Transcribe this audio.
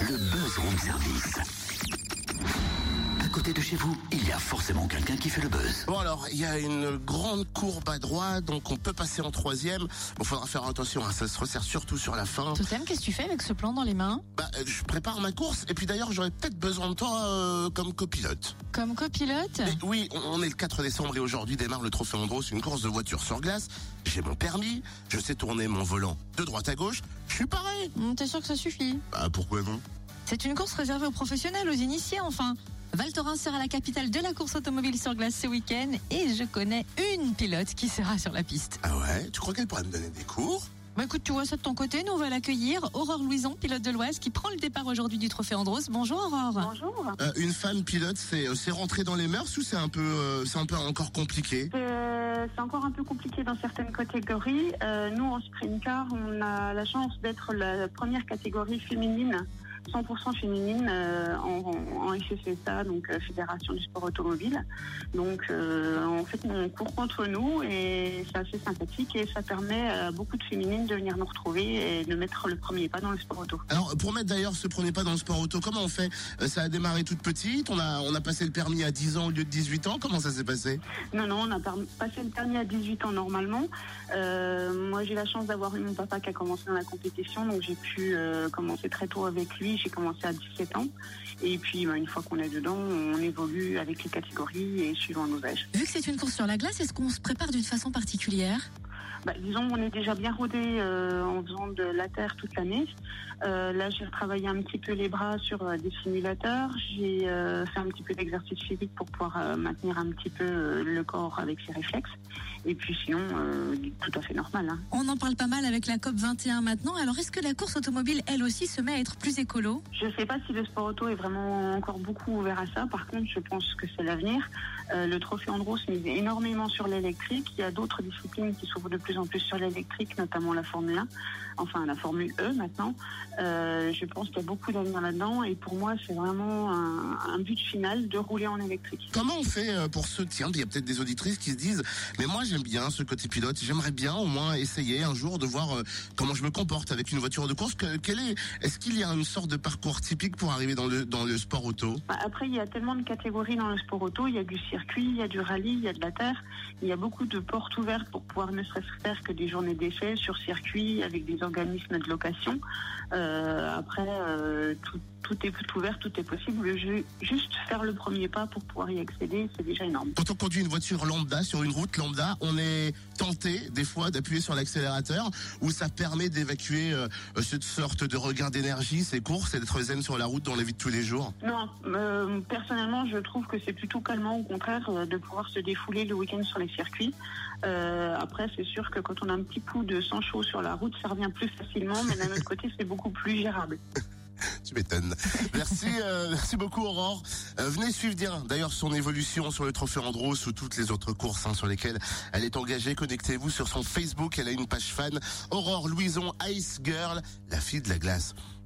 le buzz room service. À côté de chez vous, il y a forcément quelqu'un qui fait le buzz. Bon alors, il y a une grande courbe à droite, donc on peut passer en troisième. Bon, faudra faire attention, hein, ça se resserre surtout sur la fin. Totem, qu'est-ce que tu fais avec ce plan dans les mains? Bah, euh, je prépare ma course, et puis d'ailleurs, j'aurais peut-être besoin de toi euh, comme copilote. Comme copilote? Mais oui, on on est le 4 décembre et aujourd'hui démarre le Trophée Andros, une course de voiture sur glace. J'ai mon permis, je sais tourner mon volant de droite à gauche. Je suis pareil. Hum, T'es sûr que ça suffit? Bah, pourquoi non? C'est une course réservée aux professionnels, aux initiés enfin. Val Thorens sera la capitale de la course automobile sur glace ce week-end et je connais une pilote qui sera sur la piste. Ah ouais? Tu crois qu'elle pourrait me donner des cours? Bah écoute, tu vois ça de ton côté, nous on va l'accueillir. Aurore Louison, pilote de l'Oise, qui prend le départ aujourd'hui du Trophée Andros. Bonjour Aurore. Bonjour. Euh, Une femme pilote, c'est euh, c'est rentré dans les mœurs ou c'est un peu, euh, c'est un peu encore compliqué? C'est encore un peu compliqué dans certaines catégories. Euh, nous, en sprint car, on a la chance d'être la première catégorie féminine, 100% féminine euh, en, en FFSA, donc euh, Fédération du sport automobile. Donc, euh, en fait, on court contre nous et c'est assez sympathique et ça permet à beaucoup de féminines de venir nous retrouver et de mettre le premier pas dans le sport auto. Alors pour mettre d'ailleurs ce premier pas dans le sport auto, comment on fait? Ça a démarré toute petite, on a on a passé le permis à 10 ans au lieu de 18 ans, comment ça s'est passé? Non, non, on a passé le permis à 18 ans normalement. Euh, moi, j'ai la chance d'avoir eu mon papa qui a commencé dans la compétition, donc j'ai pu euh, commencer très tôt avec lui. J'ai commencé à 17 ans. Et puis, bah, une fois qu'on est dedans, on évolue avec les catégories et suivant nos âges. Vu que c'est une course sur la glace, est-ce qu'on se prépare d'une façon particulière? Bah, disons, on est déjà bien rodé euh, en faisant de la terre toute l'année. Euh, là, j'ai retravaillé un petit peu les bras sur euh, des simulateurs. J'ai fait un petit peu d'exercice physique pour pouvoir maintenir un petit peu le corps avec ses réflexes. Et puis sinon, tout à fait normal. Hein. On en parle pas mal avec la COP 21 maintenant. Alors est-ce que la course automobile, elle aussi, se met à être plus écolo? Je ne sais pas si le sport auto est vraiment encore beaucoup ouvert à ça. Par contre, je pense que c'est l'avenir. Euh, le trophée Andros mise énormément sur l'électrique. Il y a d'autres disciplines qui s'ouvrent de plus en plus sur l'électrique, notamment la Formule 1, enfin la Formule E maintenant. Euh, je pense qu'il y a beaucoup d'avenir là-dedans. Et pour moi, c'est vraiment un, un but final de rouler en électrique. Comment on fait euh, pour ceux, tiens, il y a peut-être des auditrices qui se disent, mais moi j'aime bien ce côté pilote, j'aimerais bien au moins essayer un jour de voir comment je me comporte avec une voiture de course. Que, quel est, est-ce qu'il y a une sorte de parcours typique pour arriver dans le dans le sport auto? Bah, Après, il y a tellement de catégories dans le sport auto. Il y a du circuit, il y a du rallye, il y a de la terre. Il y a beaucoup de portes ouvertes pour pouvoir ne serait-ce faire que des journées d'essai sur circuit avec des organismes de location. Euh, après, euh, tout, tout est tout ouvert, tout est possible. Ju- Juste faire le premier pas pour pouvoir y accéder, c'est déjà énorme. Quand on conduit une voiture lambda sur une route lambda, on est tenté des fois d'appuyer sur l'accélérateur où ça permet d'évacuer euh, cette sorte de regain d'énergie, ces courses et d'être zen sur la route dans la vie de tous les jours. Non, personnellement, je trouve que c'est plutôt calmant, au contraire, euh, de pouvoir se défouler le week-end sur les circuits. Euh, après, c'est sûr que quand on a un petit coup de sang chaud sur la route, ça revient plus facilement, mais d'un autre côté, c'est beaucoup plus gérable. Tu m'étonnes. Merci, euh, merci beaucoup Aurore. Venez suivre d'ailleurs son évolution sur le Trophée Andros ou toutes les autres courses hein, sur lesquelles elle est engagée. Connectez-vous sur son Facebook, elle a une page fan. Aurore Louison, Ice Girl, la fille de la glace.